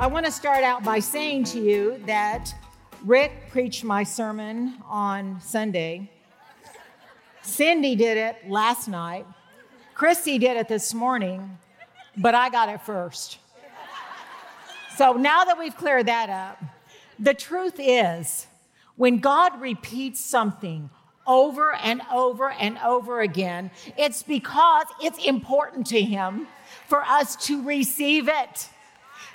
I want to start out by saying to you that Rick preached my sermon on Sunday. Cindy did it last night. Christy did it this morning, but I got it first. So now that we've cleared that up, the truth is when God repeats something over and over and over again, it's because it's important to Him for us to receive it.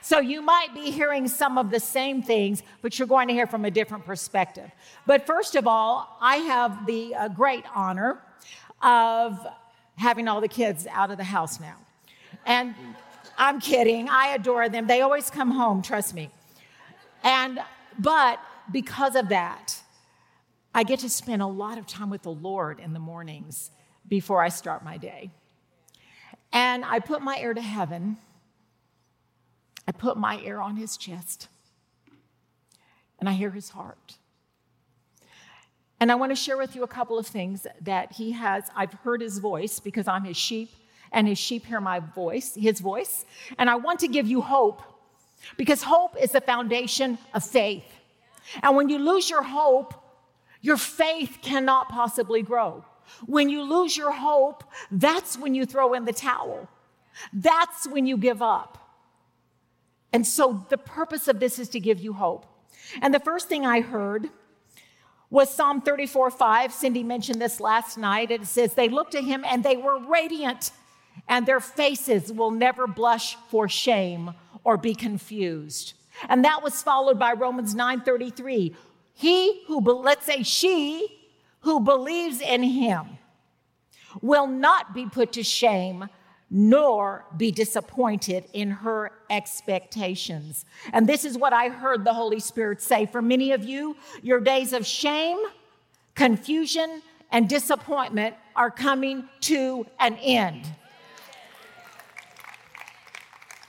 So you might be hearing some of the same things, but you're going to hear from a different perspective. But first of all, I have the uh, great honor of having all the kids out of the house now. And I'm kidding, I adore them. They always come home, trust me. And but because of that, I get to spend a lot of time with the Lord in the mornings before I start my day. And I put my ear to heaven I put my ear on his chest and I hear his heart. And I want to share with you a couple of things that he has. I've heard his voice because I'm his sheep, and his sheep hear my voice, his voice. And I want to give you hope because hope is the foundation of faith. And when you lose your hope, your faith cannot possibly grow. When you lose your hope, that's when you throw in the towel. That's when you give up. And so the purpose of this is to give you hope. And the first thing I heard was Psalm 34 5. Cindy mentioned this last night. It says, They looked at him and they were radiant, and their faces will never blush for shame or be confused. And that was followed by Romans 9 33. He who, let's say she who believes in him will not be put to shame nor be disappointed in her expectations. And this is what I heard the Holy Spirit say. For many of you, your days of shame, confusion, and disappointment are coming to an end.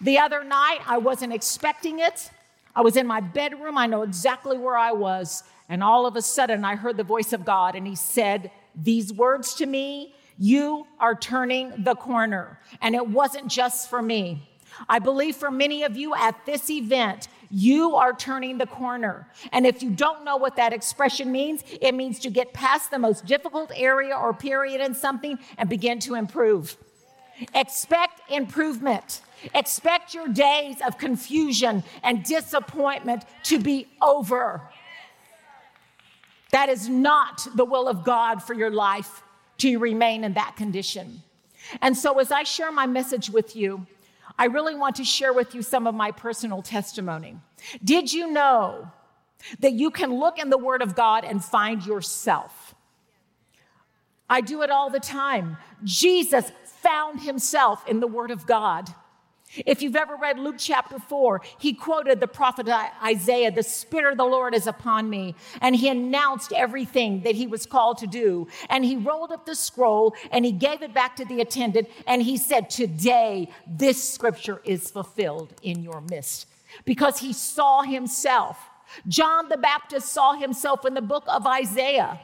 The other night, I wasn't expecting it. I was in my bedroom. I know exactly where I was. And all of a sudden, I heard the voice of God, and He said these words to me you are turning the corner. And it wasn't just for me. I believe for many of you at this event, you are turning the corner. And if you don't know what that expression means, it means to get past the most difficult area or period in something and begin to improve. Expect improvement. Expect your days of confusion and disappointment to be over. That is not the will of God for your life to remain in that condition. And so, as I share my message with you, I really want to share with you some of my personal testimony. Did you know that you can look in the Word of God and find yourself? I do it all the time. Jesus found himself in the Word of God. If you've ever read Luke chapter 4, he quoted the prophet Isaiah, The Spirit of the Lord is upon me. And he announced everything that he was called to do. And he rolled up the scroll and he gave it back to the attendant. And he said, Today, this scripture is fulfilled in your midst. Because he saw himself. John the Baptist saw himself in the book of Isaiah.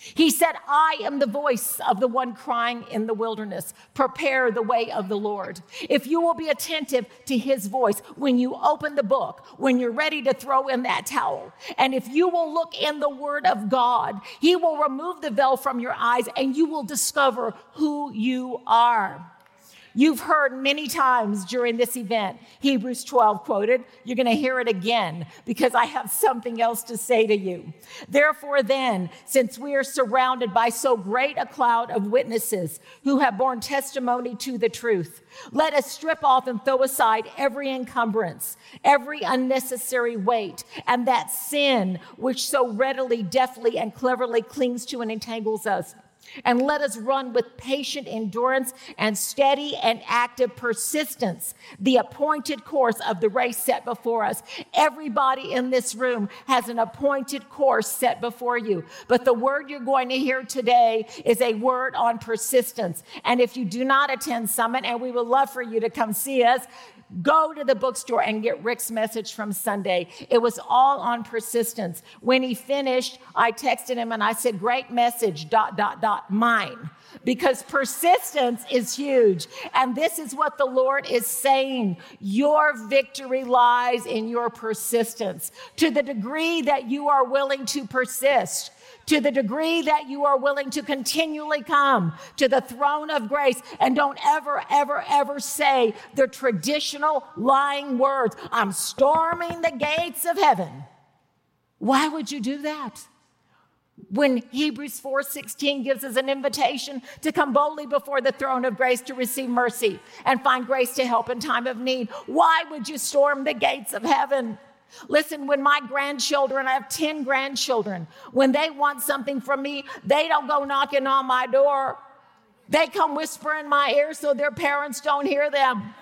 He said, I am the voice of the one crying in the wilderness. Prepare the way of the Lord. If you will be attentive to his voice when you open the book, when you're ready to throw in that towel, and if you will look in the word of God, he will remove the veil from your eyes and you will discover who you are. You've heard many times during this event Hebrews 12 quoted. You're going to hear it again because I have something else to say to you. Therefore, then, since we are surrounded by so great a cloud of witnesses who have borne testimony to the truth, let us strip off and throw aside every encumbrance, every unnecessary weight, and that sin which so readily, deftly, and cleverly clings to and entangles us and let us run with patient endurance and steady and active persistence the appointed course of the race set before us. Everybody in this room has an appointed course set before you. But the word you're going to hear today is a word on persistence. And if you do not attend Summit, and we would love for you to come see us, Go to the bookstore and get Rick's message from Sunday. It was all on persistence. When he finished, I texted him and I said, Great message, dot, dot, dot, mine. Because persistence is huge. And this is what the Lord is saying. Your victory lies in your persistence. To the degree that you are willing to persist, to the degree that you are willing to continually come to the throne of grace and don't ever, ever, ever say the traditional lying words I'm storming the gates of heaven. Why would you do that? When Hebrews 4:16 gives us an invitation to come boldly before the throne of grace to receive mercy and find grace to help in time of need, why would you storm the gates of heaven? Listen, when my grandchildren, I have 10 grandchildren, when they want something from me, they don't go knocking on my door. They come whisper in my ear so their parents don't hear them.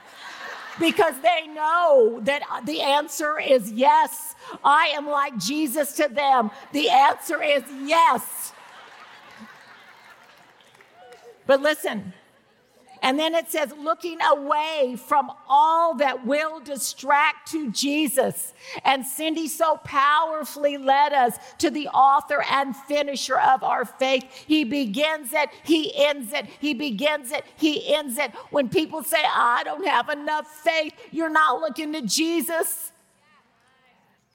Because they know that the answer is yes. I am like Jesus to them. The answer is yes. But listen, and then it says, looking away from all that will distract to Jesus. And Cindy so powerfully led us to the author and finisher of our faith. He begins it, he ends it, he begins it, he ends it. When people say, I don't have enough faith, you're not looking to Jesus.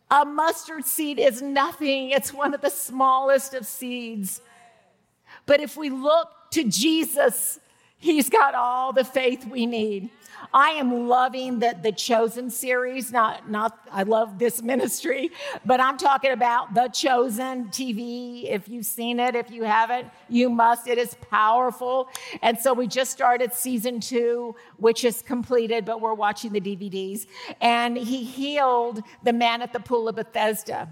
A mustard seed is nothing, it's one of the smallest of seeds. But if we look to Jesus, He's got all the faith we need. I am loving the, the Chosen series. Not, not, I love this ministry, but I'm talking about the Chosen TV. If you've seen it, if you haven't, you must. It is powerful. And so we just started season two, which is completed, but we're watching the DVDs. And he healed the man at the pool of Bethesda.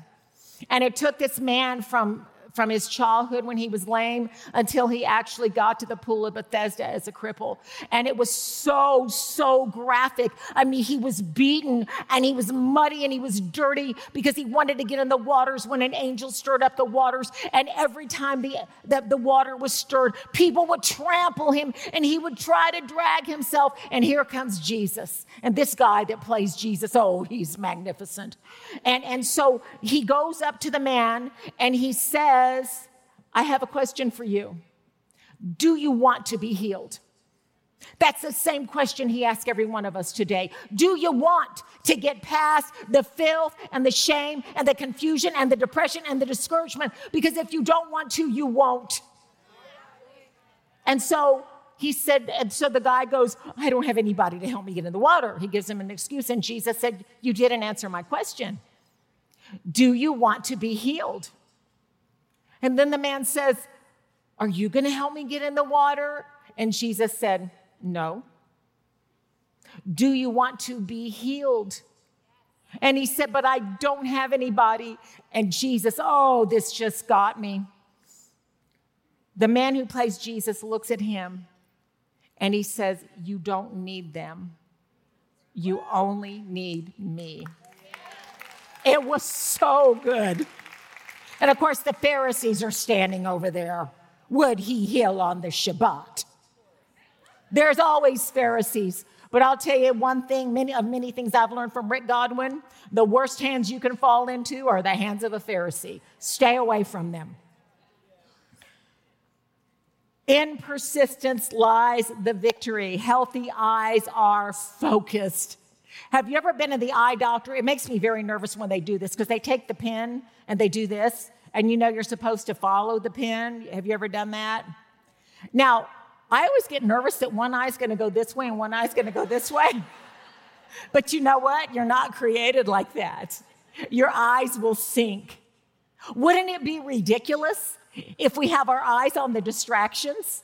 And it took this man from from his childhood when he was lame until he actually got to the pool of Bethesda as a cripple. And it was so, so graphic. I mean, he was beaten and he was muddy and he was dirty because he wanted to get in the waters when an angel stirred up the waters. And every time the, the, the water was stirred, people would trample him and he would try to drag himself. And here comes Jesus. And this guy that plays Jesus, oh, he's magnificent. And, and so he goes up to the man and he says, says, I have a question for you. Do you want to be healed? That's the same question he asked every one of us today. Do you want to get past the filth and the shame and the confusion and the depression and the discouragement? Because if you don't want to, you won't. And so he said, and so the guy goes, I don't have anybody to help me get in the water. He gives him an excuse, and Jesus said, You didn't answer my question. Do you want to be healed? And then the man says, Are you going to help me get in the water? And Jesus said, No. Do you want to be healed? And he said, But I don't have anybody. And Jesus, oh, this just got me. The man who plays Jesus looks at him and he says, You don't need them. You only need me. It was so good. And of course, the Pharisees are standing over there. Would he heal on the Shabbat? There's always Pharisees. But I'll tell you one thing, many of many things I've learned from Rick Godwin, the worst hands you can fall into are the hands of a Pharisee. Stay away from them. In persistence lies the victory. Healthy eyes are focused. Have you ever been to the eye doctor? It makes me very nervous when they do this because they take the pen and they do this, and you know you're supposed to follow the pen. Have you ever done that? Now, I always get nervous that one eye's going to go this way and one eye's going to go this way. but you know what? You're not created like that. Your eyes will sync. Wouldn't it be ridiculous if we have our eyes on the distractions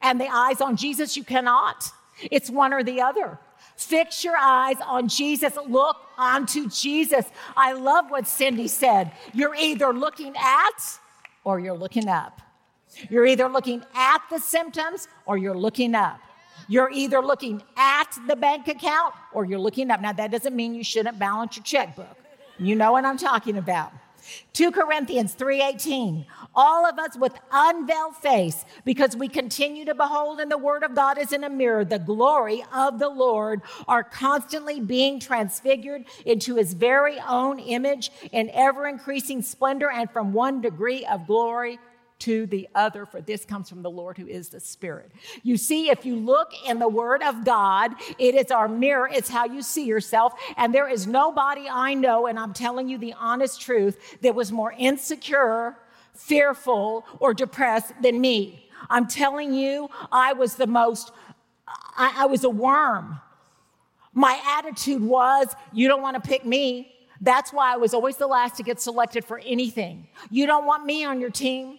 and the eyes on Jesus? You cannot. It's one or the other. Fix your eyes on Jesus. Look onto Jesus. I love what Cindy said. You're either looking at or you're looking up. You're either looking at the symptoms or you're looking up. You're either looking at the bank account or you're looking up. Now, that doesn't mean you shouldn't balance your checkbook. You know what I'm talking about. 2 Corinthians 3:18 all of us with unveiled face because we continue to behold in the word of God as in a mirror the glory of the Lord are constantly being transfigured into his very own image in ever increasing splendor and from one degree of glory to the other, for this comes from the Lord who is the Spirit. You see, if you look in the Word of God, it is our mirror, it's how you see yourself. And there is nobody I know, and I'm telling you the honest truth, that was more insecure, fearful, or depressed than me. I'm telling you, I was the most, I, I was a worm. My attitude was, you don't want to pick me. That's why I was always the last to get selected for anything. You don't want me on your team.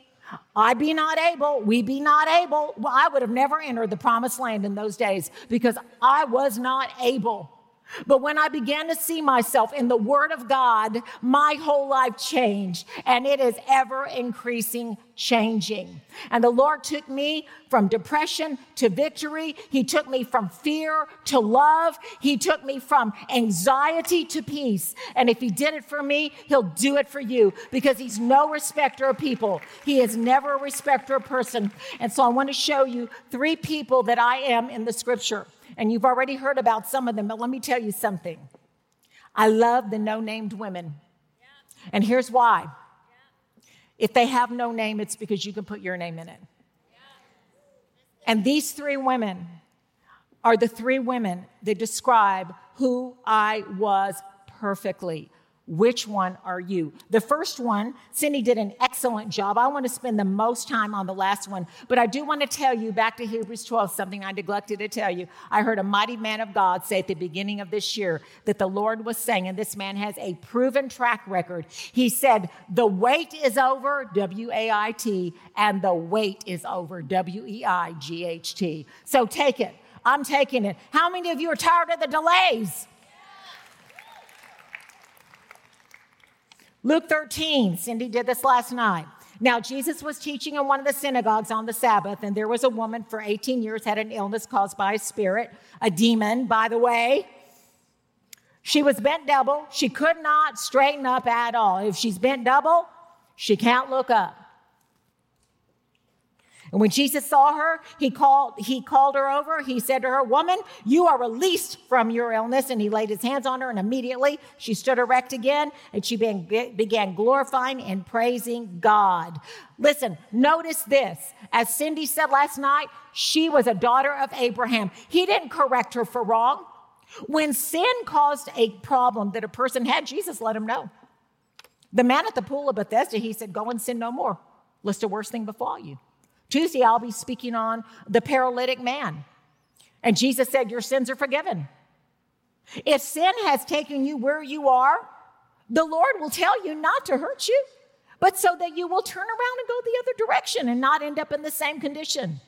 I be not able, we be not able. Well, I would have never entered the promised land in those days because I was not able. But when I began to see myself in the Word of God, my whole life changed, and it is ever increasing changing. And the Lord took me from depression to victory. He took me from fear to love. He took me from anxiety to peace. And if He did it for me, He'll do it for you because He's no respecter of people. He is never a respecter of person. And so I want to show you three people that I am in the scripture. And you've already heard about some of them, but let me tell you something. I love the no named women. And here's why. If they have no name, it's because you can put your name in it. And these three women are the three women that describe who I was perfectly. Which one are you? The first one, Cindy did an excellent job. I want to spend the most time on the last one, but I do want to tell you back to Hebrews 12, something I neglected to tell you. I heard a mighty man of God say at the beginning of this year that the Lord was saying, and this man has a proven track record. He said, The wait is over, W A I T, and the wait is over, W E I G H T. So take it. I'm taking it. How many of you are tired of the delays? Luke 13, Cindy did this last night. Now, Jesus was teaching in one of the synagogues on the Sabbath, and there was a woman for 18 years had an illness caused by a spirit, a demon, by the way. She was bent double. She could not straighten up at all. If she's bent double, she can't look up. And when Jesus saw her, he called, he called her over. He said to her, Woman, you are released from your illness. And he laid his hands on her, and immediately she stood erect again and she began glorifying and praising God. Listen, notice this. As Cindy said last night, she was a daughter of Abraham. He didn't correct her for wrong. When sin caused a problem that a person had, Jesus let him know. The man at the pool of Bethesda, he said, Go and sin no more, lest a worse thing befall you. Tuesday, I'll be speaking on the paralytic man. And Jesus said, Your sins are forgiven. If sin has taken you where you are, the Lord will tell you not to hurt you, but so that you will turn around and go the other direction and not end up in the same condition.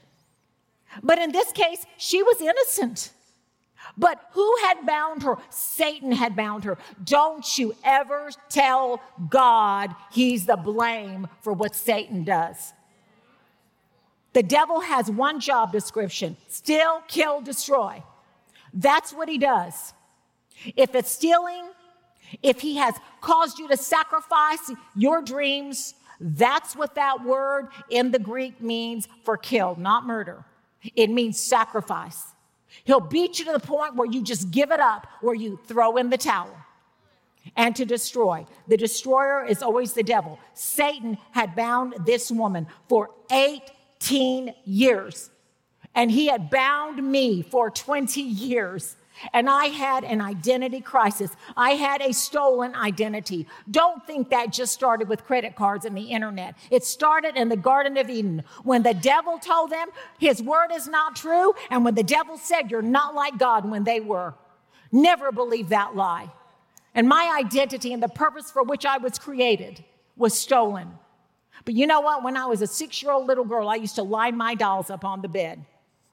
But in this case, she was innocent. But who had bound her? Satan had bound her. Don't you ever tell God he's the blame for what Satan does. The devil has one job description steal, kill, destroy. That's what he does. If it's stealing, if he has caused you to sacrifice your dreams, that's what that word in the Greek means for kill, not murder. It means sacrifice. He'll beat you to the point where you just give it up, where you throw in the towel. And to destroy. The destroyer is always the devil. Satan had bound this woman for eight 18 years. And he had bound me for 20 years. And I had an identity crisis. I had a stolen identity. Don't think that just started with credit cards and the internet. It started in the Garden of Eden when the devil told them his word is not true, and when the devil said you're not like God when they were. Never believe that lie. And my identity and the purpose for which I was created was stolen. But you know what? When I was a six year old little girl, I used to line my dolls up on the bed.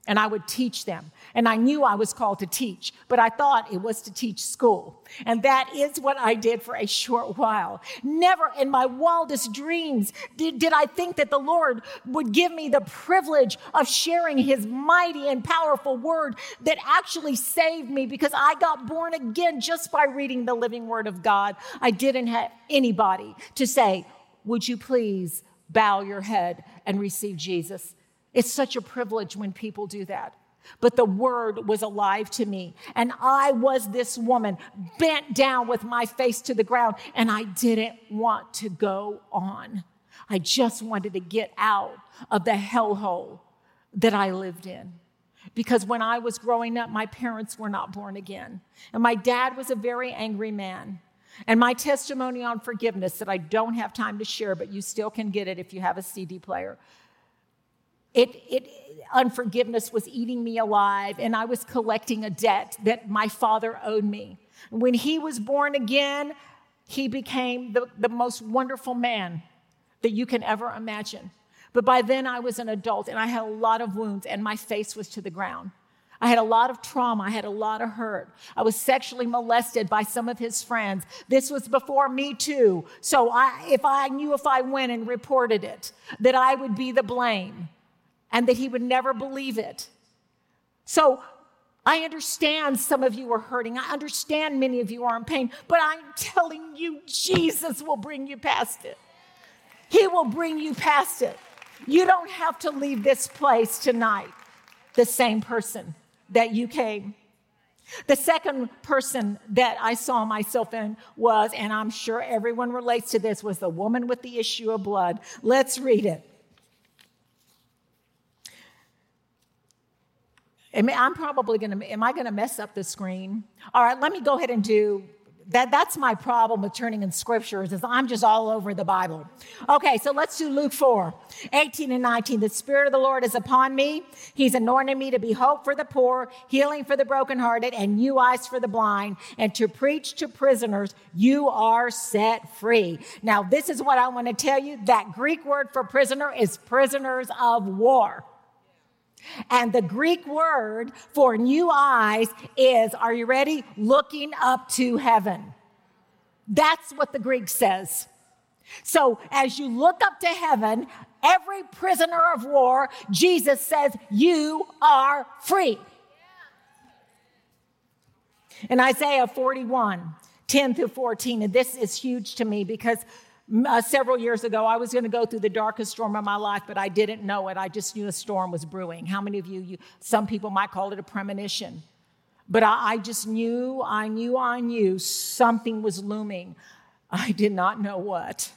and I would teach them. And I knew I was called to teach, but I thought it was to teach school. And that is what I did for a short while. Never in my wildest dreams did, did I think that the Lord would give me the privilege of sharing his mighty and powerful word that actually saved me because I got born again just by reading the living word of God. I didn't have anybody to say, Would you please bow your head and receive Jesus? It's such a privilege when people do that. But the word was alive to me. And I was this woman bent down with my face to the ground, and I didn't want to go on. I just wanted to get out of the hellhole that I lived in. Because when I was growing up, my parents were not born again. And my dad was a very angry man. And my testimony on forgiveness that I don't have time to share, but you still can get it if you have a CD player. It, it, unforgiveness was eating me alive, and I was collecting a debt that my father owed me. When he was born again, he became the, the most wonderful man that you can ever imagine. But by then, I was an adult and I had a lot of wounds, and my face was to the ground. I had a lot of trauma. I had a lot of hurt. I was sexually molested by some of his friends. This was before me too. So I, if I knew if I went and reported it, that I would be the blame and that he would never believe it. So I understand some of you are hurting. I understand many of you are in pain, but I'm telling you, Jesus will bring you past it. He will bring you past it. You don't have to leave this place tonight the same person that you came. The second person that I saw myself in was, and I'm sure everyone relates to this, was the woman with the issue of blood. Let's read it. I'm probably going to, am I going to mess up the screen? All right, let me go ahead and do that, that's my problem with turning in scriptures is I'm just all over the Bible. Okay, so let's do Luke 4, 18 and 19. The Spirit of the Lord is upon me. He's anointed me to be hope for the poor, healing for the brokenhearted, and new eyes for the blind, and to preach to prisoners, you are set free. Now, this is what I want to tell you. That Greek word for prisoner is prisoners of war. And the Greek word for new eyes is, are you ready? Looking up to heaven. That's what the Greek says. So as you look up to heaven, every prisoner of war, Jesus says, you are free. In Isaiah 41, 10 through 14, and this is huge to me because uh, several years ago, I was going to go through the darkest storm of my life, but I didn't know it. I just knew a storm was brewing. How many of you, you some people might call it a premonition, but I, I just knew, I knew, I knew something was looming. I did not know what.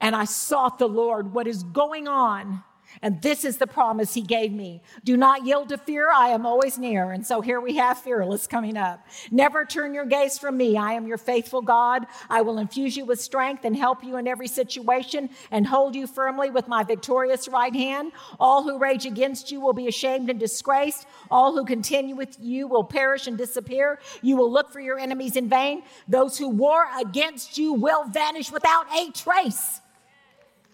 And I sought the Lord, what is going on? And this is the promise he gave me. Do not yield to fear. I am always near. And so here we have fearless coming up. Never turn your gaze from me. I am your faithful God. I will infuse you with strength and help you in every situation and hold you firmly with my victorious right hand. All who rage against you will be ashamed and disgraced. All who continue with you will perish and disappear. You will look for your enemies in vain. Those who war against you will vanish without a trace.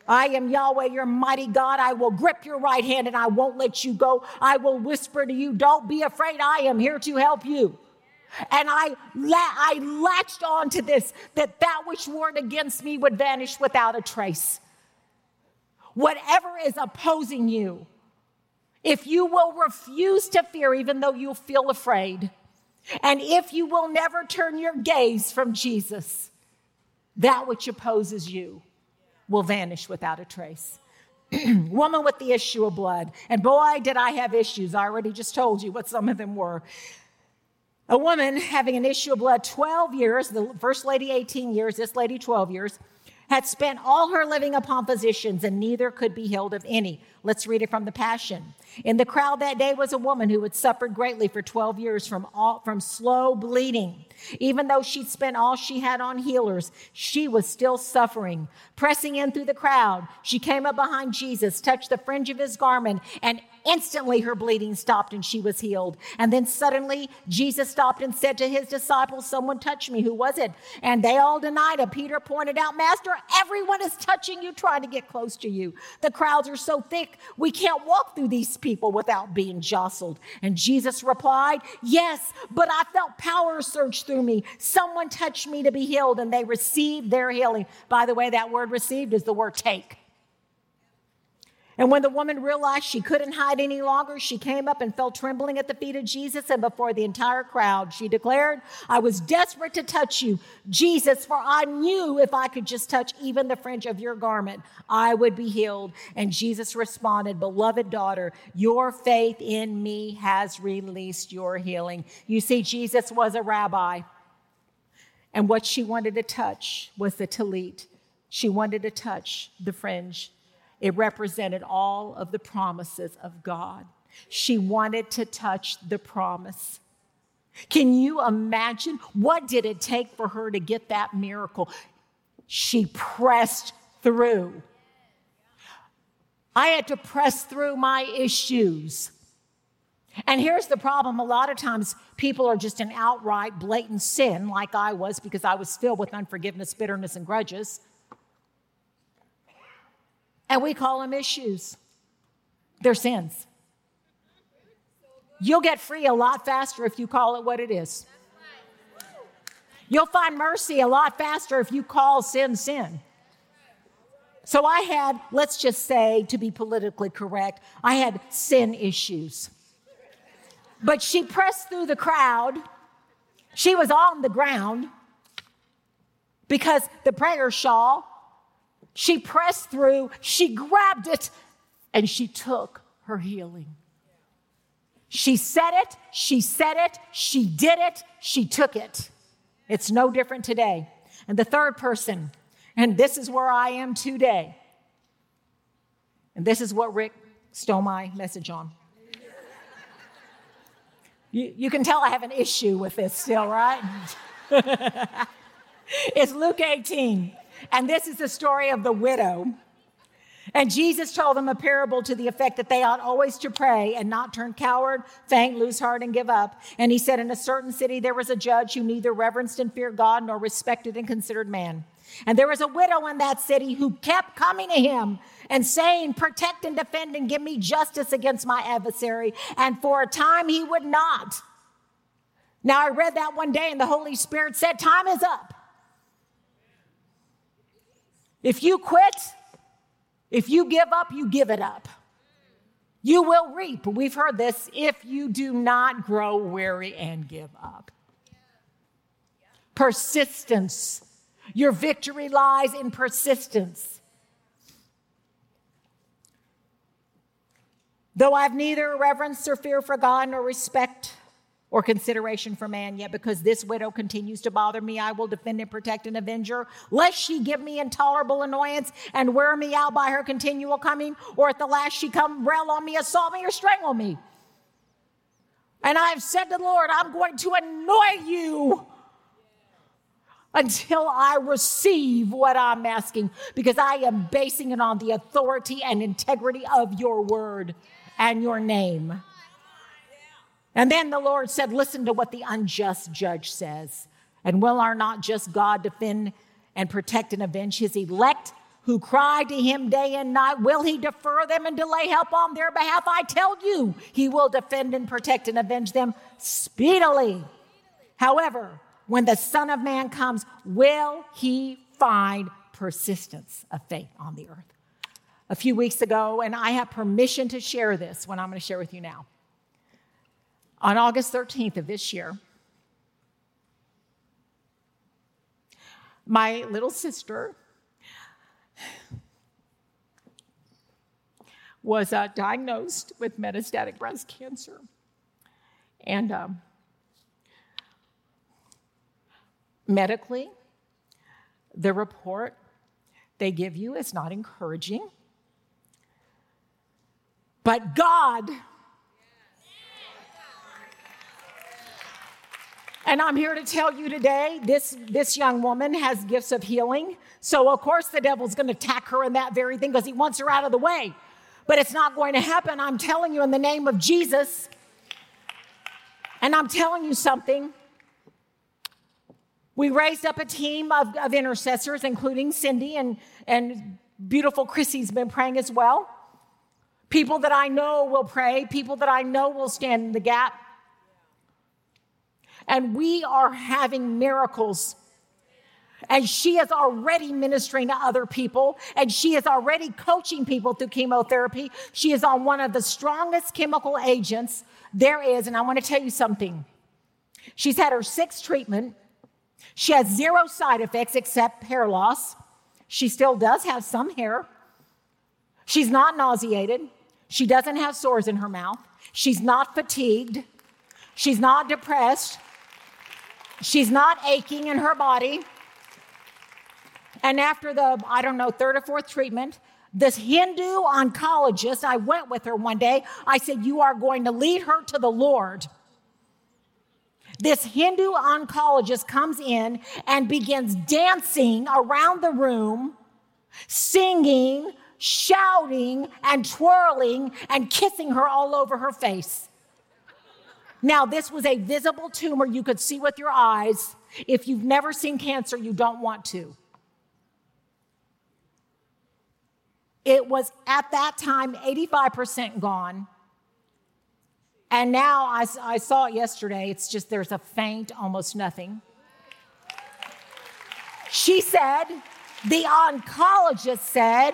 I am Yahweh, your mighty God. I will grip your right hand and I won't let you go. I will whisper to you, don't be afraid. I am here to help you. And I, la- I latched on to this that that which warred against me would vanish without a trace. Whatever is opposing you, if you will refuse to fear, even though you feel afraid, and if you will never turn your gaze from Jesus, that which opposes you will vanish without a trace. Woman with the issue of blood. And boy, did I have issues. I already just told you what some of them were. A woman having an issue of blood 12 years, the first lady 18 years, this lady 12 years, had spent all her living upon physicians, and neither could be healed of any. Let's read it from the Passion. In the crowd that day was a woman who had suffered greatly for 12 years from, all, from slow bleeding. Even though she'd spent all she had on healers, she was still suffering. Pressing in through the crowd, she came up behind Jesus, touched the fringe of his garment, and instantly her bleeding stopped and she was healed. And then suddenly Jesus stopped and said to his disciples, Someone touched me. Who was it? And they all denied it. Peter pointed out, Master, everyone is touching you, trying to get close to you. The crowds are so thick we can't walk through these people without being jostled. And Jesus replied, Yes, but I felt power surge through me. Someone touched me to be healed, and they received their healing. By the way, that word received is the word take. And when the woman realized she couldn't hide any longer, she came up and fell trembling at the feet of Jesus and before the entire crowd. She declared, I was desperate to touch you, Jesus, for I knew if I could just touch even the fringe of your garment, I would be healed. And Jesus responded, Beloved daughter, your faith in me has released your healing. You see, Jesus was a rabbi. And what she wanted to touch was the talit. She wanted to touch the fringe it represented all of the promises of God. She wanted to touch the promise. Can you imagine what did it take for her to get that miracle? She pressed through. I had to press through my issues. And here's the problem a lot of times people are just in outright blatant sin, like I was, because I was filled with unforgiveness, bitterness, and grudges. And we call them issues. They're sins. You'll get free a lot faster if you call it what it is. You'll find mercy a lot faster if you call sin sin. So I had, let's just say, to be politically correct, I had sin issues. But she pressed through the crowd. She was on the ground because the prayer shawl she pressed through, she grabbed it, and she took her healing. She said it, she said it, she did it, she took it. It's no different today. And the third person, and this is where I am today. And this is what Rick stole my message on. You, you can tell I have an issue with this still, right? it's Luke 18. And this is the story of the widow. And Jesus told them a parable to the effect that they ought always to pray and not turn coward, faint, lose heart, and give up. And he said, In a certain city there was a judge who neither reverenced and feared God nor respected and considered man. And there was a widow in that city who kept coming to him and saying, Protect and defend and give me justice against my adversary. And for a time he would not. Now I read that one day and the Holy Spirit said, Time is up. If you quit, if you give up, you give it up. You will reap. We've heard this if you do not grow weary and give up. Persistence. Your victory lies in persistence. Though I've neither reverence or fear for God nor respect or consideration for man yet, because this widow continues to bother me, I will defend and protect and avenge her, lest she give me intolerable annoyance and wear me out by her continual coming, or at the last she come rail on me, assault me, or strangle me. And I have said to the Lord, I'm going to annoy you until I receive what I'm asking, because I am basing it on the authority and integrity of your word and your name. And then the Lord said, Listen to what the unjust judge says. And will our not just God defend and protect and avenge his elect who cry to him day and night? Will he defer them and delay help on their behalf? I tell you, he will defend and protect and avenge them speedily. However, when the Son of Man comes, will he find persistence of faith on the earth? A few weeks ago, and I have permission to share this when I'm going to share with you now on August 13th of this year, my little sister was uh, diagnosed with metastatic breast cancer. And um, medically, the report they give you is not encouraging. But God And I'm here to tell you today this, this young woman has gifts of healing. So, of course, the devil's going to attack her in that very thing because he wants her out of the way. But it's not going to happen. I'm telling you in the name of Jesus. And I'm telling you something. We raised up a team of, of intercessors, including Cindy and, and beautiful Chrissy's been praying as well. people that I know will pray, people that I know will stand in the gap. And we are having miracles. And she is already ministering to other people, and she is already coaching people through chemotherapy. She is on one of the strongest chemical agents there is. And I want to tell you something. She's had her sixth treatment. She has zero side effects except hair loss. She still does have some hair. She's not nauseated. She doesn't have sores in her mouth. She's not fatigued. She's not depressed. She's not aching in her body. And after the, I don't know, third or fourth treatment, this Hindu oncologist, I went with her one day. I said, You are going to lead her to the Lord. This Hindu oncologist comes in and begins dancing around the room, singing, shouting, and twirling and kissing her all over her face. Now, this was a visible tumor you could see with your eyes. If you've never seen cancer, you don't want to. It was at that time 85% gone. And now I, I saw it yesterday. It's just there's a faint, almost nothing. She said, the oncologist said,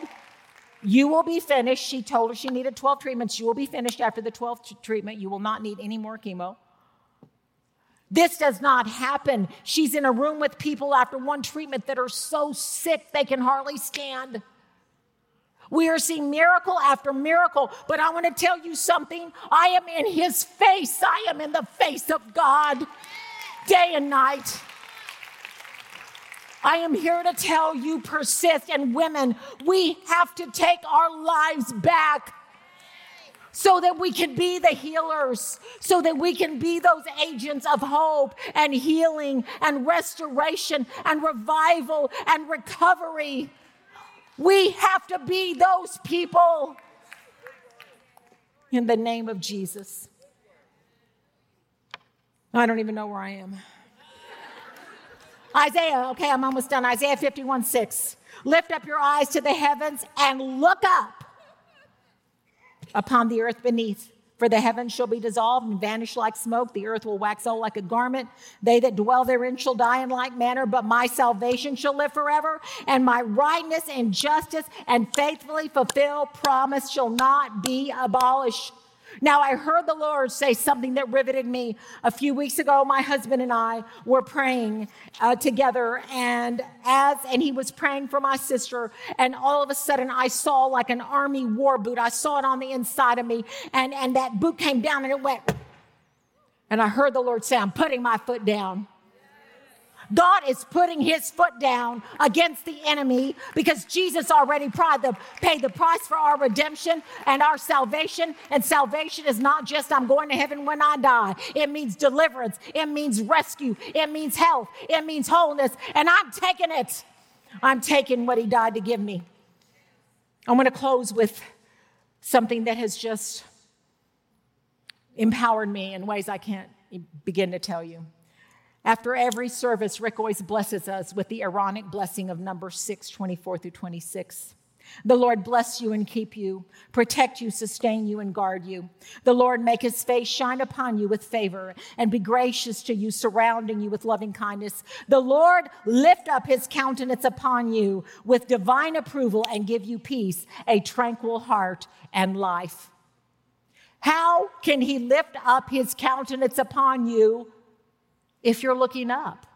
you will be finished. She told her she needed 12 treatments. You will be finished after the 12th treatment. You will not need any more chemo. This does not happen. She's in a room with people after one treatment that are so sick they can hardly stand. We are seeing miracle after miracle, but I want to tell you something. I am in his face. I am in the face of God day and night. I am here to tell you, persist, and women, we have to take our lives back so that we can be the healers, so that we can be those agents of hope and healing and restoration and revival and recovery. We have to be those people in the name of Jesus. I don't even know where I am. Isaiah, okay, I'm almost done. Isaiah 51 6. Lift up your eyes to the heavens and look up upon the earth beneath. For the heavens shall be dissolved and vanish like smoke. The earth will wax old like a garment. They that dwell therein shall die in like manner, but my salvation shall live forever, and my rightness and justice and faithfully fulfilled promise shall not be abolished. Now, I heard the Lord say something that riveted me. A few weeks ago, my husband and I were praying uh, together, and as and he was praying for my sister, and all of a sudden, I saw like an army war boot. I saw it on the inside of me, and and that boot came down, and it went. And I heard the Lord say, "I'm putting my foot down." God is putting his foot down against the enemy because Jesus already paid the price for our redemption and our salvation. And salvation is not just I'm going to heaven when I die, it means deliverance, it means rescue, it means health, it means wholeness. And I'm taking it. I'm taking what he died to give me. I'm going to close with something that has just empowered me in ways I can't begin to tell you. After every service, Rick always blesses us with the Aaronic blessing of number 6, 24 through 26. The Lord bless you and keep you, protect you, sustain you, and guard you. The Lord make his face shine upon you with favor and be gracious to you, surrounding you with loving kindness. The Lord lift up his countenance upon you with divine approval and give you peace, a tranquil heart, and life. How can he lift up his countenance upon you? If you're looking up.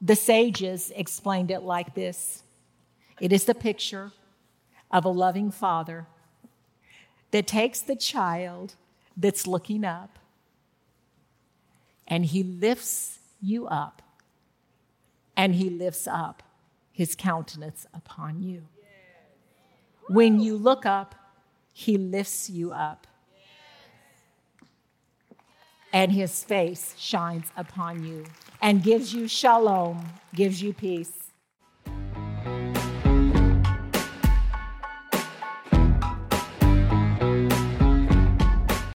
The sages explained it like this it is the picture of a loving father that takes the child that's looking up and he lifts you up and he lifts up his countenance upon you. When you look up, he lifts you up and his face shines upon you and gives you shalom, gives you peace.